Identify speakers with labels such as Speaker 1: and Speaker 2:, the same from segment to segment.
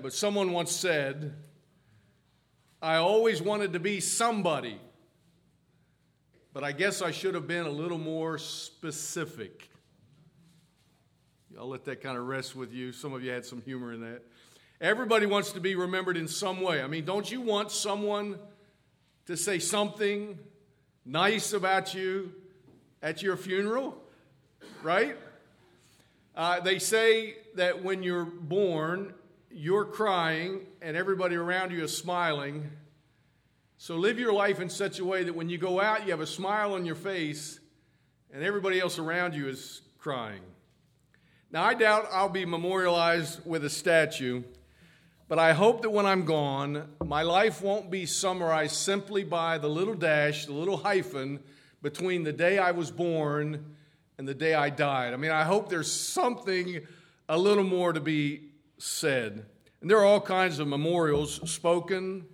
Speaker 1: But someone once said, I always wanted to be somebody, but I guess I should have been a little more specific. I'll let that kind of rest with you. Some of you had some humor in that. Everybody wants to be remembered in some way. I mean, don't you want someone to say something nice about you at your funeral? Right? Uh, they say that when you're born, you're crying and everybody around you is smiling. So live your life in such a way that when you go out, you have a smile on your face and everybody else around you is crying. Now, I doubt I'll be memorialized with a statue, but I hope that when I'm gone, my life won't be summarized simply by the little dash, the little hyphen between the day I was born and the day I died. I mean, I hope there's something a little more to be said. And there are all kinds of memorials spoken,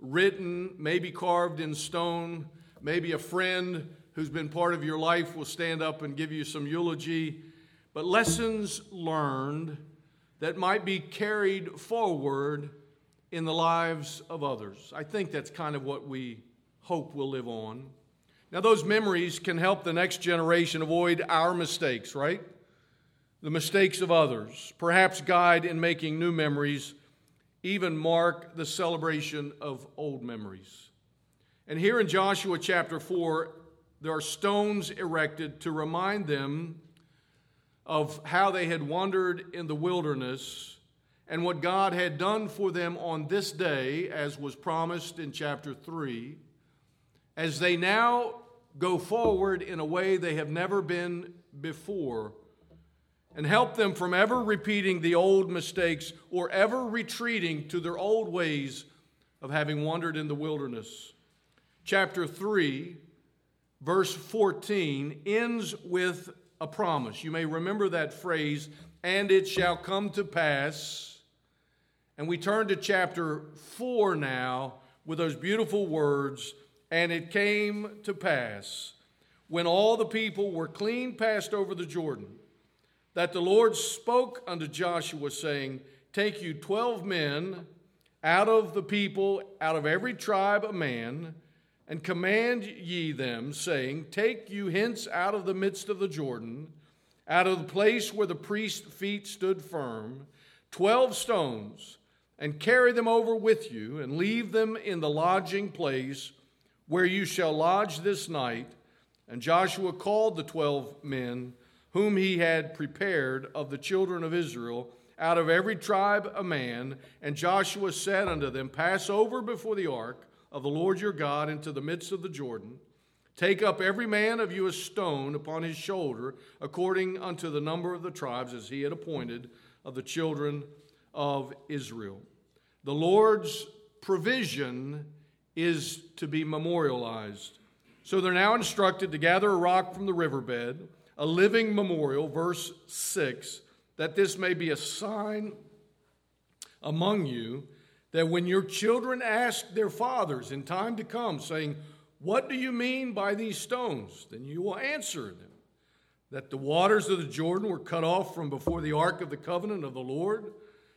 Speaker 1: written, maybe carved in stone. Maybe a friend who's been part of your life will stand up and give you some eulogy. But lessons learned that might be carried forward in the lives of others. I think that's kind of what we hope will live on. Now, those memories can help the next generation avoid our mistakes, right? The mistakes of others, perhaps guide in making new memories, even mark the celebration of old memories. And here in Joshua chapter 4, there are stones erected to remind them of how they had wandered in the wilderness and what God had done for them on this day, as was promised in chapter 3, as they now go forward in a way they have never been before and help them from ever repeating the old mistakes or ever retreating to their old ways of having wandered in the wilderness. Chapter 3, verse 14, ends with a promise. You may remember that phrase, and it shall come to pass. And we turn to chapter 4 now with those beautiful words, and it came to pass when all the people were clean passed over the Jordan that the Lord spoke unto Joshua, saying, Take you twelve men out of the people, out of every tribe a man, and command ye them, saying, Take you hence out of the midst of the Jordan, out of the place where the priest's feet stood firm, twelve stones, and carry them over with you, and leave them in the lodging place where you shall lodge this night. And Joshua called the twelve men whom he had prepared of the children of Israel, out of every tribe a man. And Joshua said unto them, Pass over before the ark of the Lord your God into the midst of the Jordan. Take up every man of you a stone upon his shoulder, according unto the number of the tribes as he had appointed of the children of Israel. The Lord's provision is to be memorialized. So they're now instructed to gather a rock from the riverbed a living memorial, verse 6, that this may be a sign among you that when your children ask their fathers in time to come, saying, What do you mean by these stones? Then you will answer them that the waters of the Jordan were cut off from before the ark of the covenant of the Lord.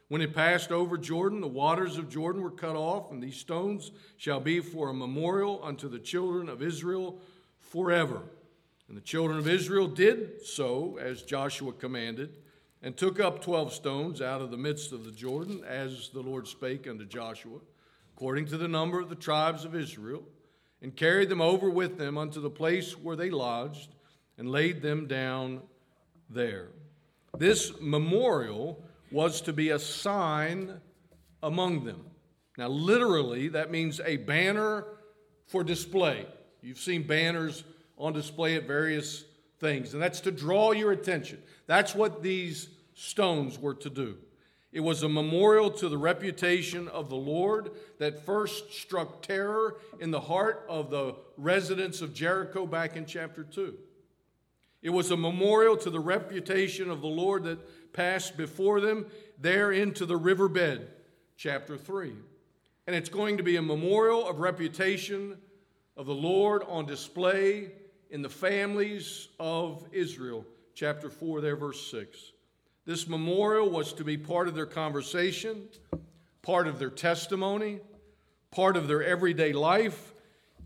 Speaker 1: When it passed over Jordan, the waters of Jordan were cut off, and these stones shall be for a memorial unto the children of Israel forever. And the children of Israel did so as Joshua commanded, and took up twelve stones out of the midst of the Jordan, as the Lord spake unto Joshua, according to the number of the tribes of Israel, and carried them over with them unto the place where they lodged, and laid them down there. This memorial was to be a sign among them. Now, literally, that means a banner for display. You've seen banners on display at various things, and that's to draw your attention. That's what these stones were to do. It was a memorial to the reputation of the Lord that first struck terror in the heart of the residents of Jericho back in chapter 2. It was a memorial to the reputation of the Lord that passed before them there into the riverbed, chapter 3. And it's going to be a memorial of reputation of the Lord on display in the families of Israel, chapter 4, there, verse 6. This memorial was to be part of their conversation, part of their testimony, part of their everyday life.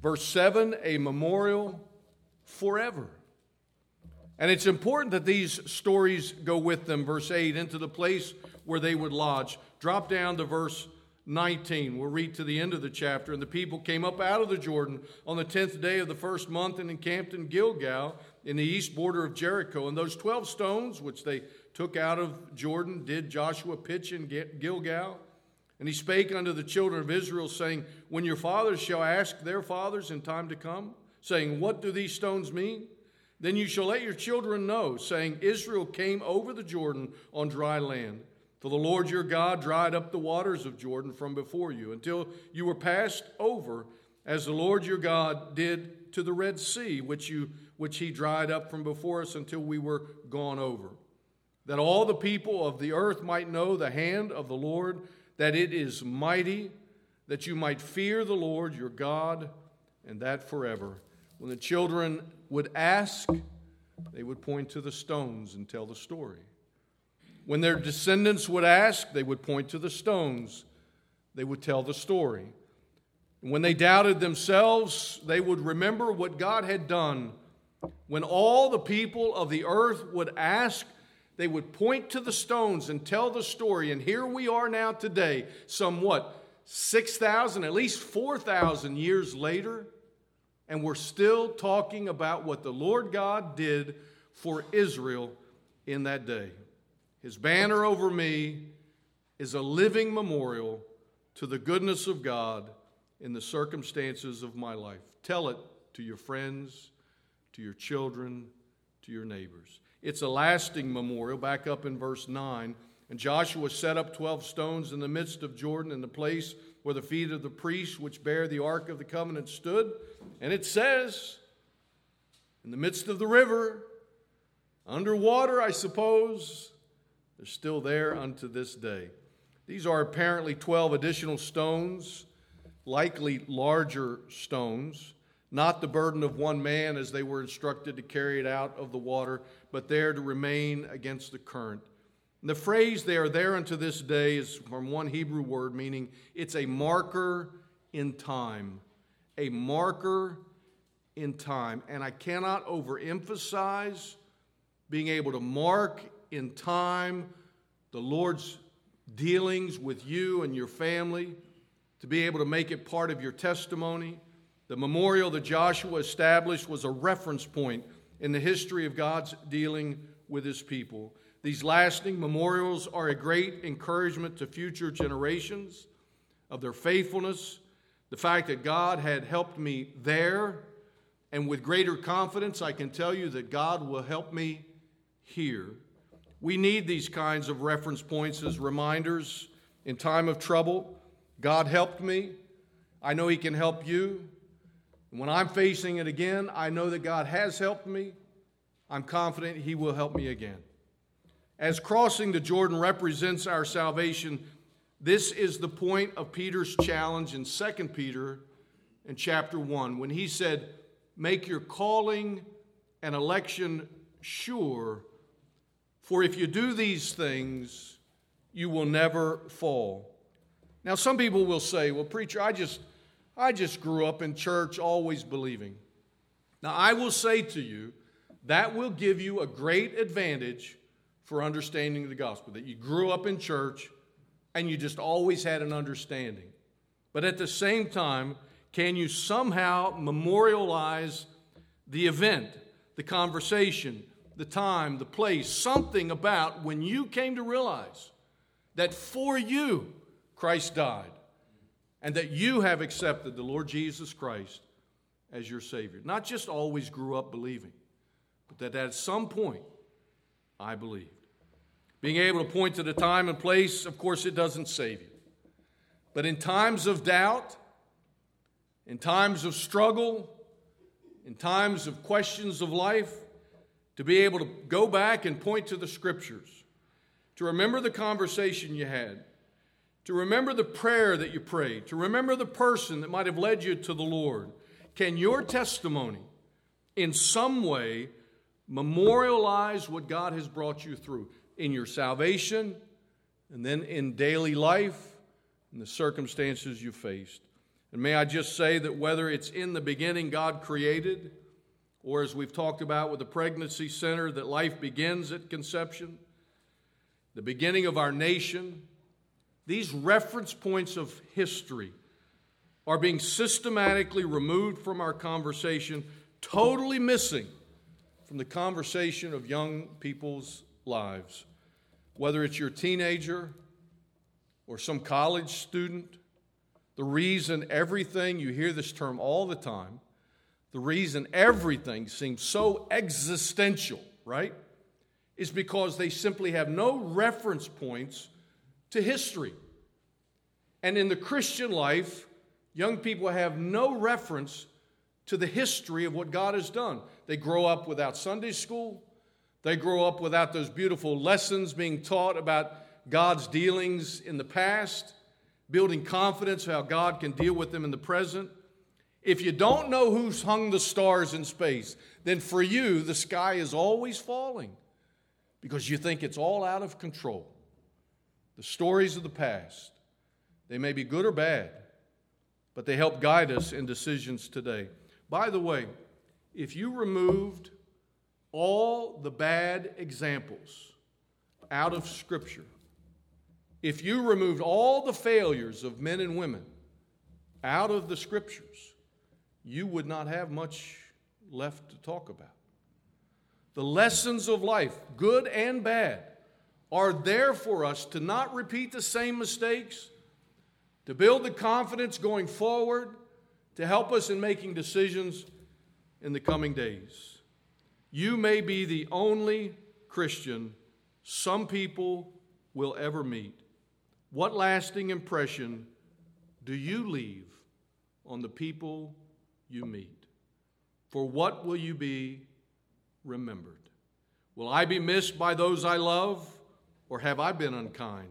Speaker 1: Verse 7 a memorial forever. And it's important that these stories go with them, verse 8, into the place where they would lodge. Drop down to verse 19. We'll read to the end of the chapter. And the people came up out of the Jordan on the tenth day of the first month and encamped in Gilgal in the east border of Jericho. And those 12 stones which they took out of Jordan did Joshua pitch in Gilgal. And he spake unto the children of Israel, saying, When your fathers shall ask their fathers in time to come, saying, What do these stones mean? Then you shall let your children know, saying, Israel came over the Jordan on dry land. For the Lord your God dried up the waters of Jordan from before you, until you were passed over, as the Lord your God did to the Red Sea, which, you, which he dried up from before us until we were gone over. That all the people of the earth might know the hand of the Lord, that it is mighty, that you might fear the Lord your God, and that forever. When the children would ask, they would point to the stones and tell the story. When their descendants would ask, they would point to the stones. They would tell the story. when they doubted themselves, they would remember what God had done. When all the people of the earth would ask, they would point to the stones and tell the story. And here we are now today, somewhat 6,000, at least 4,000 years later and we're still talking about what the Lord God did for Israel in that day. His banner over me is a living memorial to the goodness of God in the circumstances of my life. Tell it to your friends, to your children, to your neighbors. It's a lasting memorial. Back up in verse 9. And Joshua set up 12 stones in the midst of Jordan in the place where the feet of the priests which bear the ark of the covenant stood. And it says, in the midst of the river, underwater, I suppose, they're still there unto this day. These are apparently 12 additional stones, likely larger stones, not the burden of one man as they were instructed to carry it out of the water, but there to remain against the current. And the phrase they are there unto this day is from one Hebrew word meaning it's a marker in time. A marker in time. And I cannot overemphasize being able to mark in time the Lord's dealings with you and your family, to be able to make it part of your testimony. The memorial that Joshua established was a reference point in the history of God's dealing with his people. These lasting memorials are a great encouragement to future generations of their faithfulness, the fact that God had helped me there, and with greater confidence, I can tell you that God will help me here. We need these kinds of reference points as reminders in time of trouble. God helped me. I know He can help you. When I'm facing it again, I know that God has helped me. I'm confident He will help me again. As crossing the Jordan represents our salvation, this is the point of Peter's challenge in 2 Peter in chapter 1 when he said, Make your calling and election sure, for if you do these things, you will never fall. Now, some people will say, Well, preacher, I just, I just grew up in church always believing. Now, I will say to you, that will give you a great advantage for understanding the gospel, that you grew up in church and you just always had an understanding. But at the same time, can you somehow memorialize the event, the conversation, the time, the place, something about when you came to realize that for you Christ died and that you have accepted the Lord Jesus Christ as your Savior? Not just always grew up believing, but that at some point I believe. Being able to point to the time and place, of course, it doesn't save you. But in times of doubt, in times of struggle, in times of questions of life, to be able to go back and point to the scriptures, to remember the conversation you had, to remember the prayer that you prayed, to remember the person that might have led you to the Lord. Can your testimony in some way memorialize what God has brought you through? in your salvation, and then in daily life and the circumstances you faced. And may I just say that whether it's in the beginning God created, or as we've talked about with the pregnancy center, that life begins at conception, the beginning of our nation, these reference points of history are being systematically removed from our conversation, totally missing from the conversation of young people's lives. Whether it's your teenager or some college student, the reason everything, you hear this term all the time, the reason everything seems so existential, right, is because they simply have no reference points to history. And in the Christian life, young people have no reference to the history of what God has done. They grow up without Sunday school, they grow up without those beautiful lessons being taught about God's dealings in the past, building confidence how God can deal with them in the present. If you don't know who's hung the stars in space, then for you, the sky is always falling because you think it's all out of control. The stories of the past, they may be good or bad, but they help guide us in decisions today. By the way, if you removed all the bad examples out of Scripture, if you removed all the failures of men and women out of the Scriptures, you would not have much left to talk about. The lessons of life, good and bad, are there for us to not repeat the same mistakes, to build the confidence going forward, to help us in making decisions in the coming days. You may be the only Christian some people will ever meet. What lasting impression do you leave on the people you meet? For what will you be remembered? Will I be missed by those I love, or have I been unkind?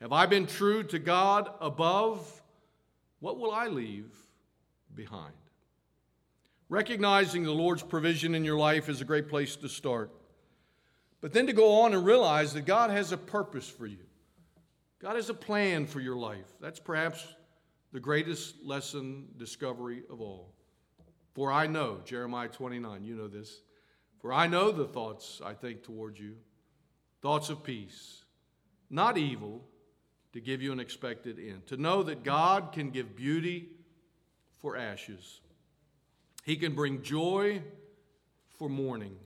Speaker 1: Have I been true to God above? What will I leave behind? Recognizing the Lord's provision in your life is a great place to start. But then to go on and realize that God has a purpose for you. God has a plan for your life. That's perhaps the greatest lesson discovery of all. For I know, Jeremiah 29, you know this. For I know the thoughts I think towards you, thoughts of peace, not evil, to give you an expected end. To know that God can give beauty for ashes he can bring joy for mourning,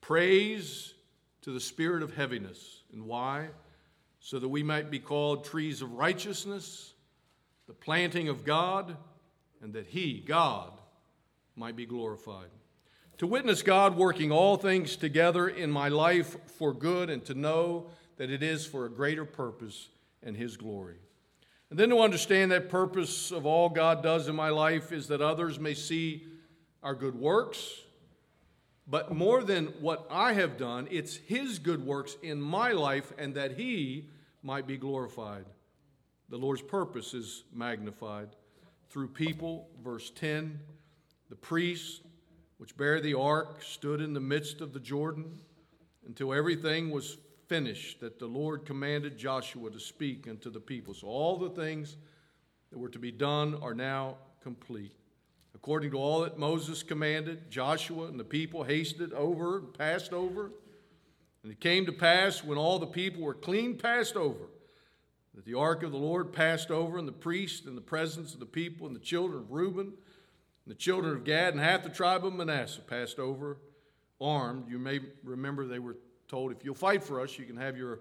Speaker 1: praise to the spirit of heaviness. And why? So that we might be called trees of righteousness, the planting of God, and that He, God, might be glorified. To witness God working all things together in my life for good and to know that it is for a greater purpose and His glory. And then to understand that purpose of all God does in my life is that others may see our good works, but more than what I have done, it's His good works in my life and that He might be glorified. The Lord's purpose is magnified through people. Verse 10 The priests which bear the ark stood in the midst of the Jordan until everything was finished that the Lord commanded Joshua to speak unto the people. So all the things that were to be done are now complete. According to all that Moses commanded, Joshua and the people hasted over and passed over. And it came to pass when all the people were clean passed over that the ark of the Lord passed over, and the priest in the presence of the people, and the children of Reuben, and the children of Gad, and half the tribe of Manasseh passed over armed. You may remember they were told, if you'll fight for us, you can have your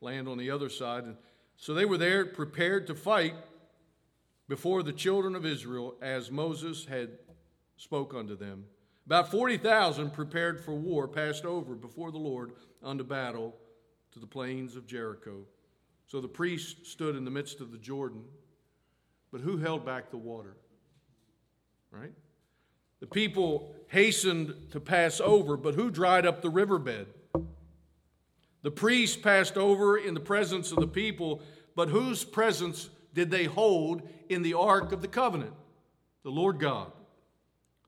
Speaker 1: land on the other side. And so they were there prepared to fight before the children of Israel as Moses had spoke unto them. About 40,000 prepared for war passed over before the Lord unto battle to the plains of Jericho. So the priest stood in the midst of the Jordan, but who held back the water? Right? The people hastened to pass over, but who dried up the riverbed? The priest passed over in the presence of the people, but whose presence did they hold in the Ark of the Covenant? The Lord God.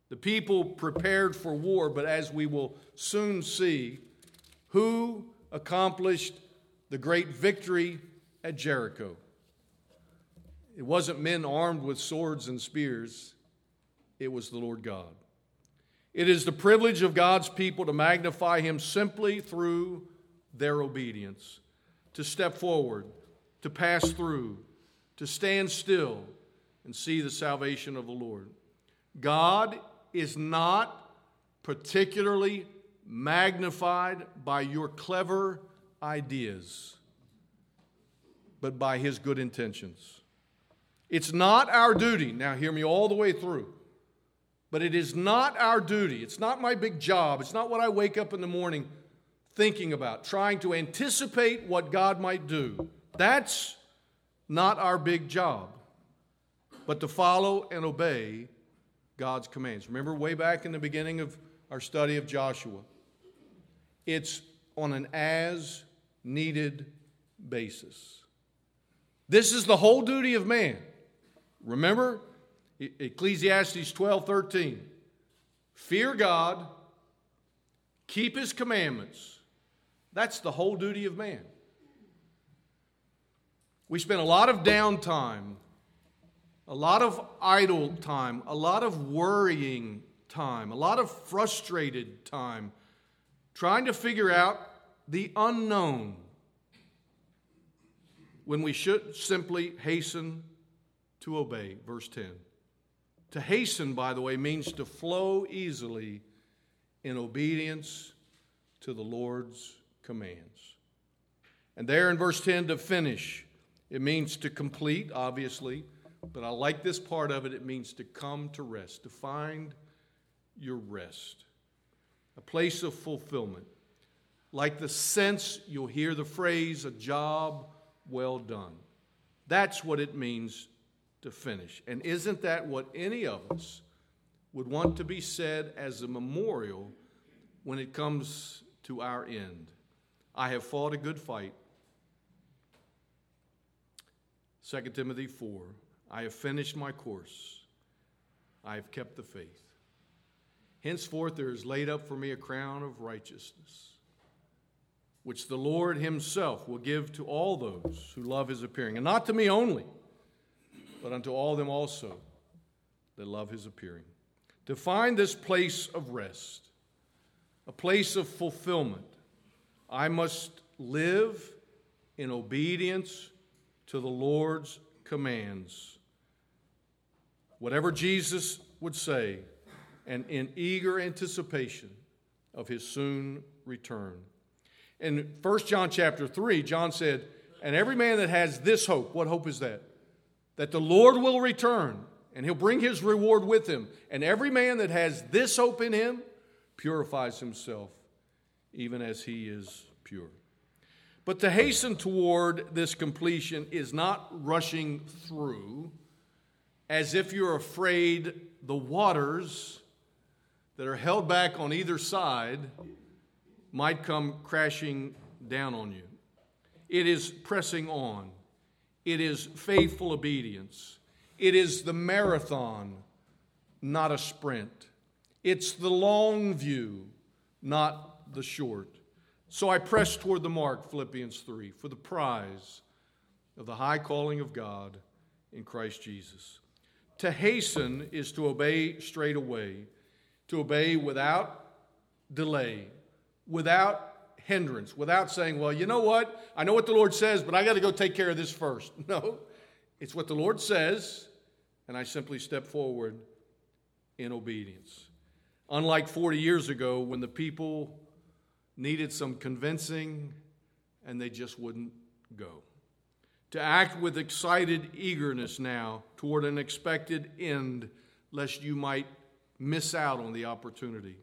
Speaker 1: The people prepared for war, but as we will soon see, who accomplished the great victory at Jericho. It wasn't men armed with swords and spears, it was the Lord God. It is the privilege of God's people to magnify Him simply through their obedience, to step forward, to pass through, to stand still and see the salvation of the Lord. God is not particularly magnified by your clever ideas, but by His good intentions. It's not our duty, now hear me all the way through but it is not our duty. It's not my big job. It's not what I wake up in the morning thinking about, trying to anticipate what God might do. That's not our big job, but to follow and obey God's commands. Remember, way back in the beginning of our study of Joshua, it's on an as needed basis. This is the whole duty of man. Remember, Ecclesiastes 12 13. Fear God, keep his commandments. That's the whole duty of man. We spend a lot of downtime, a lot of idle time, a lot of worrying time, a lot of frustrated time trying to figure out the unknown when we should simply hasten to obey. Verse 10. To hasten, by the way, means to flow easily in obedience to the Lord's commands. And there in verse 10, to finish, it means to complete, obviously, but I like this part of it. It means to come to rest, to find your rest, a place of fulfillment. Like the sense, you'll hear the phrase, a job well done. That's what it means to finish. And isn't that what any of us would want to be said as a memorial when it comes to our end? I have fought a good fight. 2 Timothy 4 I have finished my course, I have kept the faith. Henceforth, there is laid up for me a crown of righteousness, which the Lord Himself will give to all those who love His appearing, and not to me only but unto all them also that love his appearing. To find this place of rest, a place of fulfillment, I must live in obedience to the Lord's commands. Whatever Jesus would say, and in eager anticipation of his soon return. In 1 John chapter 3, John said, And every man that has this hope, what hope is that? that the Lord will return and he'll bring his reward with him. And every man that has this hope in him purifies himself, even as he is pure. But to hasten toward this completion is not rushing through as if you're afraid the waters that are held back on either side might come crashing down on you. It is pressing on. It is faithful obedience. It is the marathon, not a sprint. It's the long view, not the short. So I press toward the mark, Philippians 3, for the prize of the high calling of God in Christ Jesus. To hasten is to obey straight away, to obey without delay, without hindrance without saying, well, you know what? I know what the Lord says, but I got to go take care of this first. No, it's what the Lord says, and I simply step forward in obedience. Unlike 40 years ago when the people needed some convincing and they just wouldn't go. To act with excited eagerness now toward an expected end, lest you might miss out on the opportunity.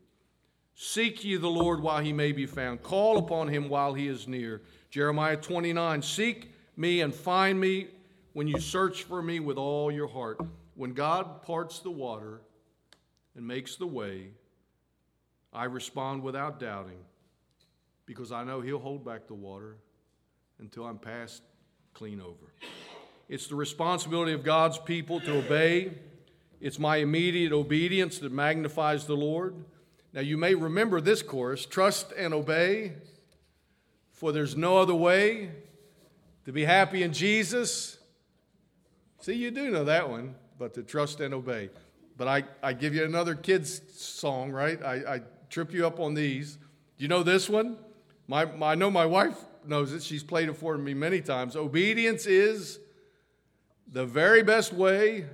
Speaker 1: Seek ye the Lord while he may be found. Call upon him while he is near. Jeremiah 29 Seek me and find me when you search for me with all your heart. When God parts the water and makes the way, I respond without doubting because I know he'll hold back the water until I'm passed clean over. It's the responsibility of God's people to obey. It's my immediate obedience that magnifies the Lord. Now, you may remember this chorus trust and obey, For there's no other way to be happy in Jesus. See, you do know that one, but to trust and obey. But I, I give you another kid's song, right? I, I trip you up on these. Do you know this one? My, my, I know my wife knows it. She's played it for me many times. Obedience is the very best way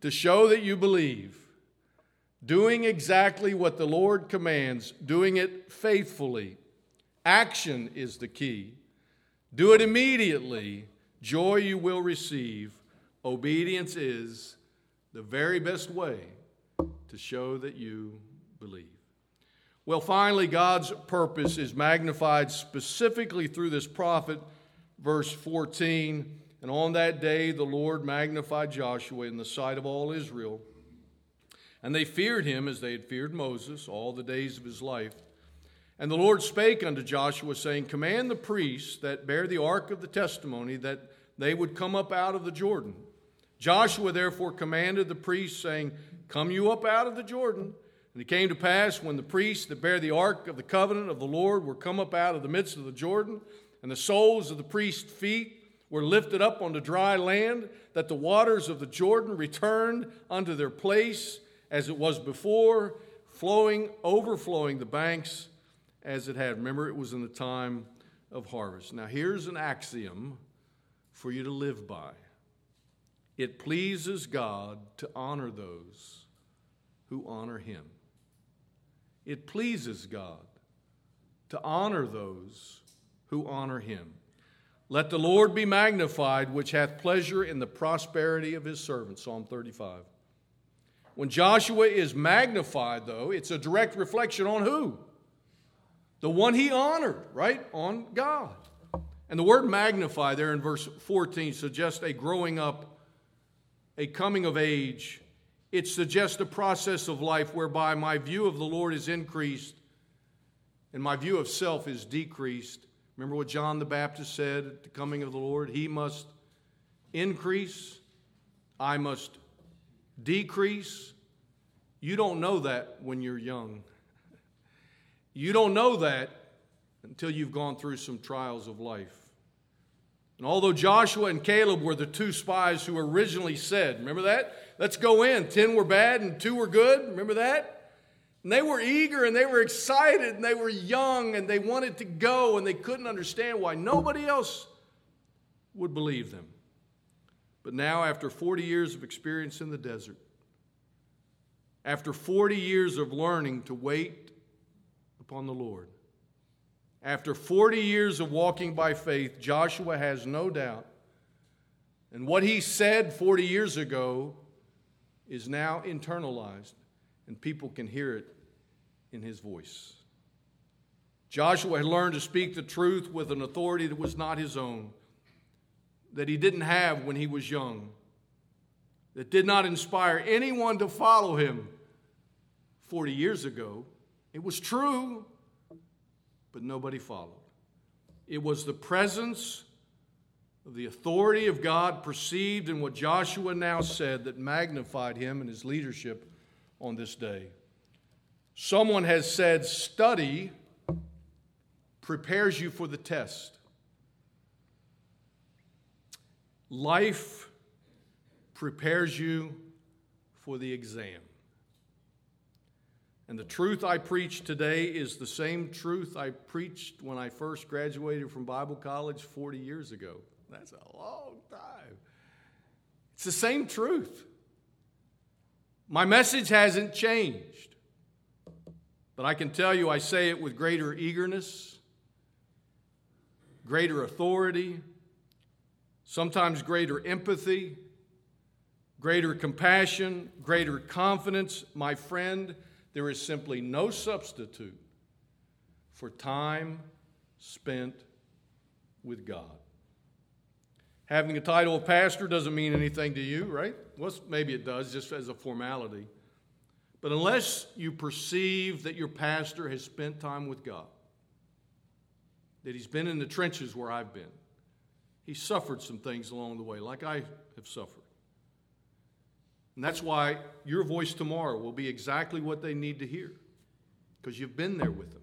Speaker 1: to show that you believe. Doing exactly what the Lord commands, doing it faithfully. Action is the key. Do it immediately. Joy you will receive. Obedience is the very best way to show that you believe. Well, finally, God's purpose is magnified specifically through this prophet, verse 14. And on that day, the Lord magnified Joshua in the sight of all Israel. And they feared him as they had feared Moses all the days of his life. And the Lord spake unto Joshua, saying, Command the priests that bear the ark of the testimony that they would come up out of the Jordan. Joshua therefore commanded the priests, saying, Come you up out of the Jordan. And it came to pass when the priests that bear the ark of the covenant of the Lord were come up out of the midst of the Jordan, and the soles of the priests' feet were lifted up on the dry land, that the waters of the Jordan returned unto their place as it was before, flowing, overflowing the banks as it had. Remember, it was in the time of harvest. Now, here's an axiom for you to live by it pleases God to honor those who honor Him. It pleases God to honor those who honor Him. Let the Lord be magnified, which hath pleasure in the prosperity of his servants. Psalm 35. When Joshua is magnified, though, it's a direct reflection on who? The one he honored, right? On God. And the word magnify there in verse 14 suggests a growing up, a coming of age. It suggests a process of life whereby my view of the Lord is increased and my view of self is decreased Remember what John the Baptist said at the coming of the Lord? He must increase, I must decrease. You don't know that when you're young. You don't know that until you've gone through some trials of life. And although Joshua and Caleb were the two spies who originally said, remember that? Let's go in. Ten were bad and two were good. Remember that? And they were eager and they were excited and they were young and they wanted to go and they couldn't understand why nobody else would believe them. But now, after 40 years of experience in the desert, after 40 years of learning to wait upon the Lord, after 40 years of walking by faith, Joshua has no doubt. And what he said 40 years ago is now internalized and people can hear it in his voice. Joshua had learned to speak the truth with an authority that was not his own, that he didn't have when he was young, that did not inspire anyone to follow him 40 years ago. It was true, but nobody followed. It was the presence of the authority of God perceived in what Joshua now said that magnified him and his leadership on this day. Someone has said, study prepares you for the test. Life prepares you for the exam. And the truth I preach today is the same truth I preached when I first graduated from Bible college 40 years ago. That's a long time. It's the same truth. My message hasn't changed, but I can tell you I say it with greater eagerness, greater authority, sometimes greater empathy, greater compassion, greater confidence. My friend, there is simply no substitute for time spent with God. Having a title of pastor doesn't mean anything to you, right? Well, maybe it does, just as a formality. But unless you perceive that your pastor has spent time with God, that he's been in the trenches where I've been, he suffered some things along the way, like I have suffered. And that's why your voice tomorrow will be exactly what they need to hear, because you've been there with them.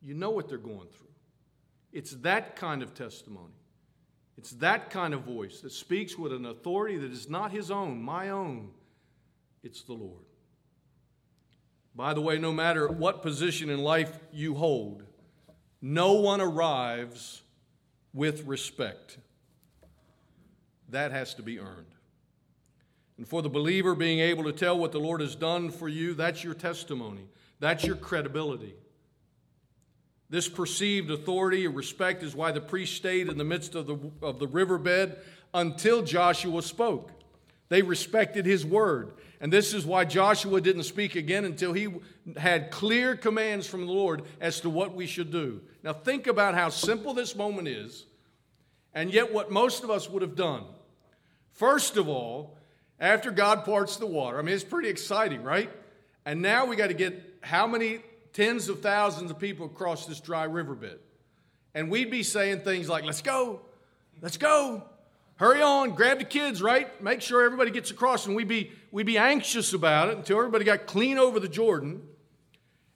Speaker 1: You know what they're going through. It's that kind of testimony. It's that kind of voice that speaks with an authority that is not his own, my own. It's the Lord. By the way, no matter what position in life you hold, no one arrives with respect. That has to be earned. And for the believer, being able to tell what the Lord has done for you, that's your testimony, that's your credibility. This perceived authority or respect is why the priest stayed in the midst of the, of the riverbed until Joshua spoke. They respected his word. And this is why Joshua didn't speak again until he had clear commands from the Lord as to what we should do. Now, think about how simple this moment is, and yet what most of us would have done. First of all, after God parts the water, I mean, it's pretty exciting, right? And now we got to get how many tens of thousands of people across this dry riverbed. And we'd be saying things like, let's go, let's go, hurry on, grab the kids, right? Make sure everybody gets across. And we'd be, we'd be anxious about it until everybody got clean over the Jordan.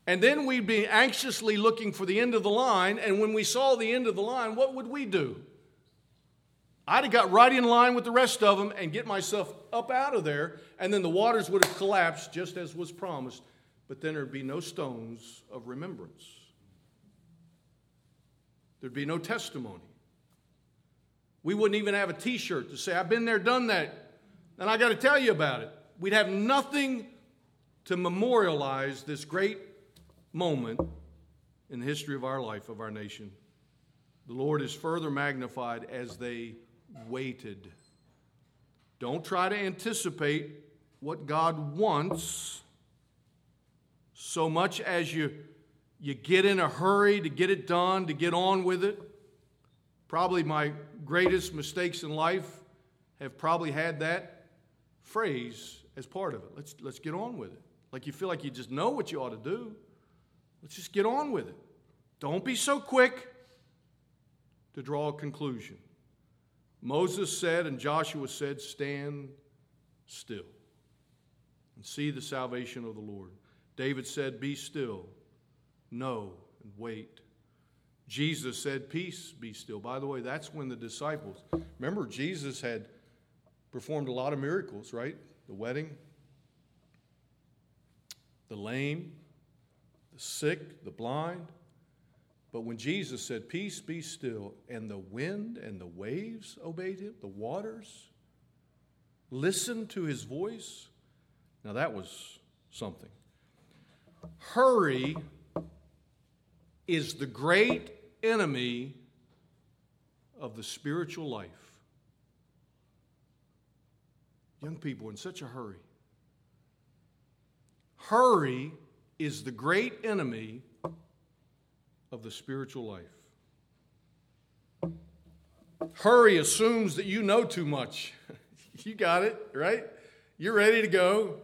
Speaker 1: And then we'd be anxiously looking for the end of the line. And when we saw the end of the line, what would we do? I'd have got right in line with the rest of them and get myself up out of there, and then the waters would have collapsed just as was promised but then there'd be no stones of remembrance. There'd be no testimony. We wouldn't even have a t shirt to say, I've been there, done that, and I got to tell you about it. We'd have nothing to memorialize this great moment in the history of our life, of our nation. The Lord is further magnified as they waited. Don't try to anticipate what God wants so much as you, you get in a hurry to get it done, to get on with it. Probably my greatest mistakes in life have probably had that phrase as part of it. Let's, let's get on with it. Like you feel like you just know what you ought to do. Let's just get on with it. Don't be so quick to draw a conclusion. Moses said and Joshua said, Stand still and see the salvation of the Lord. David said, Be still, know, and wait. Jesus said, Peace, be still. By the way, that's when the disciples, remember, Jesus had performed a lot of miracles, right? The wedding, the lame, the sick, the blind. But when Jesus said, Peace, be still, and the wind and the waves obeyed him, the waters listened to his voice, now that was something. Hurry is the great enemy of the spiritual life. Young people in such a hurry. Hurry is the great enemy of the spiritual life. Hurry assumes that you know too much. you got it, right? You're ready to go.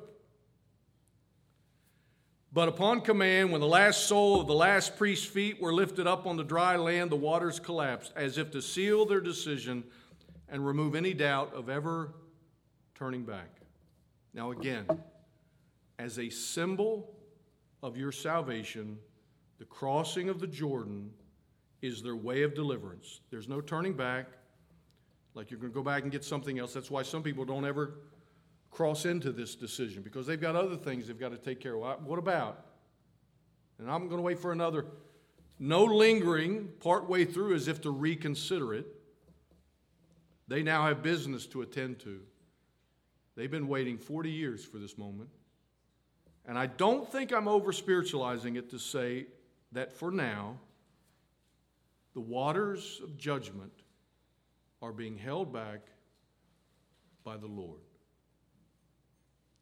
Speaker 1: But upon command, when the last sole of the last priest's feet were lifted up on the dry land, the waters collapsed, as if to seal their decision and remove any doubt of ever turning back. Now, again, as a symbol of your salvation, the crossing of the Jordan is their way of deliverance. There's no turning back, like you're going to go back and get something else. That's why some people don't ever cross into this decision because they've got other things they've got to take care of. What about? And I'm going to wait for another. No lingering part way through as if to reconsider it. They now have business to attend to. They've been waiting 40 years for this moment. And I don't think I'm over spiritualizing it to say that for now, the waters of judgment are being held back by the Lord.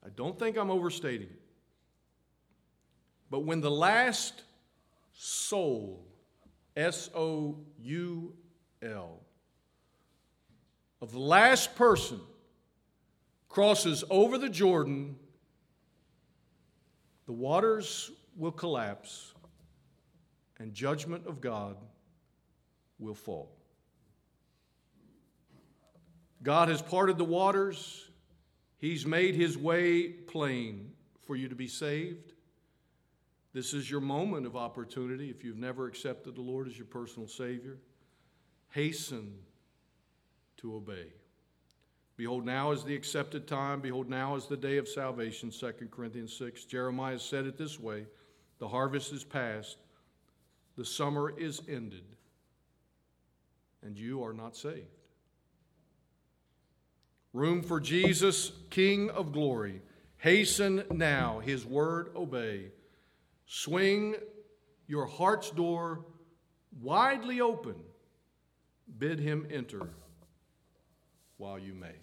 Speaker 1: I don't think I'm overstating it. But when the last soul, S O U L, of the last person crosses over the Jordan, the waters will collapse and judgment of God will fall. God has parted the waters. He's made his way plain for you to be saved. This is your moment of opportunity if you've never accepted the Lord as your personal Savior. Hasten to obey. Behold, now is the accepted time. Behold, now is the day of salvation. 2 Corinthians 6. Jeremiah said it this way The harvest is past, the summer is ended, and you are not saved. Room for Jesus, King of glory. Hasten now, his word obey. Swing your heart's door widely open. Bid him enter while you may.